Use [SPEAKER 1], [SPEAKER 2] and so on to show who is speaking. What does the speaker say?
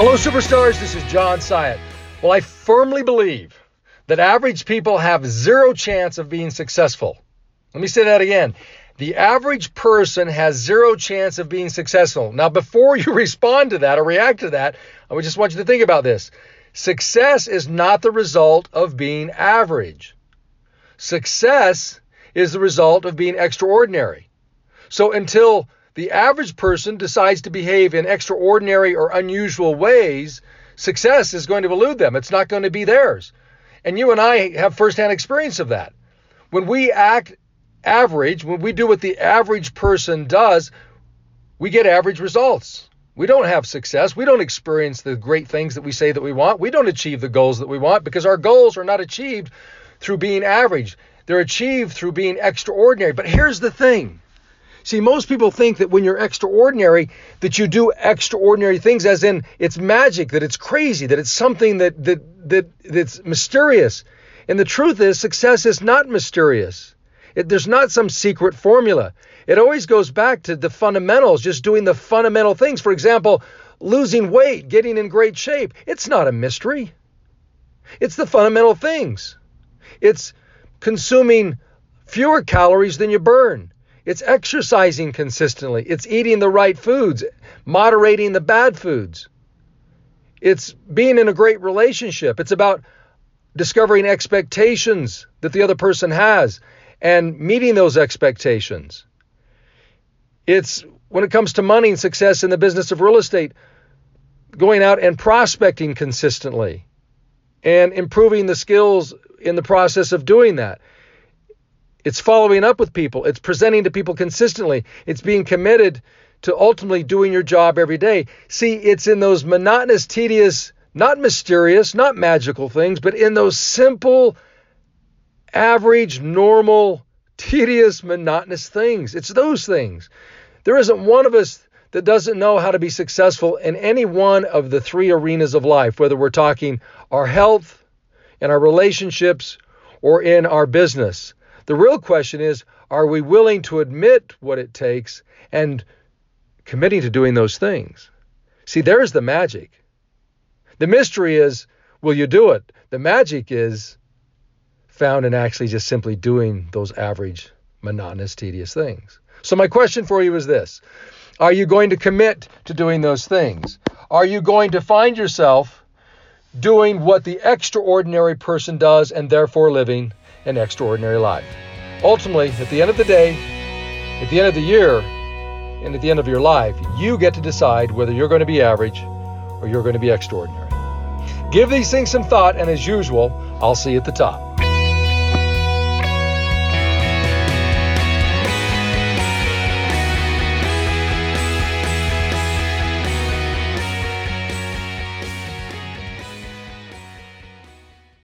[SPEAKER 1] Hello, superstars. This is John Syatt. Well, I firmly believe that average people have zero chance of being successful. Let me say that again. The average person has zero chance of being successful. Now, before you respond to that or react to that, I would just want you to think about this. Success is not the result of being average. Success is the result of being extraordinary. So until the average person decides to behave in extraordinary or unusual ways, success is going to elude them. It's not going to be theirs. And you and I have firsthand experience of that. When we act average, when we do what the average person does, we get average results. We don't have success. We don't experience the great things that we say that we want. We don't achieve the goals that we want because our goals are not achieved through being average. They're achieved through being extraordinary. But here's the thing. See, most people think that when you're extraordinary, that you do extraordinary things, as in it's magic, that it's crazy, that it's something that that that that's mysterious. And the truth is, success is not mysterious. It, there's not some secret formula. It always goes back to the fundamentals, just doing the fundamental things. For example, losing weight, getting in great shape. It's not a mystery. It's the fundamental things. It's consuming fewer calories than you burn. It's exercising consistently. It's eating the right foods, moderating the bad foods. It's being in a great relationship. It's about discovering expectations that the other person has and meeting those expectations. It's when it comes to money and success in the business of real estate, going out and prospecting consistently and improving the skills in the process of doing that. It's following up with people, it's presenting to people consistently, it's being committed to ultimately doing your job every day. See, it's in those monotonous, tedious, not mysterious, not magical things, but in those simple, average, normal, tedious, monotonous things. It's those things. There isn't one of us that doesn't know how to be successful in any one of the three arenas of life, whether we're talking our health, in our relationships, or in our business. The real question is are we willing to admit what it takes and committing to doing those things? See, there's the magic. The mystery is will you do it? The magic is found in actually just simply doing those average, monotonous, tedious things. So, my question for you is this Are you going to commit to doing those things? Are you going to find yourself doing what the extraordinary person does and therefore living an extraordinary life? Ultimately, at the end of the day, at the end of the year, and at the end of your life, you get to decide whether you're going to be average or you're going to be extraordinary. Give these things some thought, and as usual, I'll see you at the top.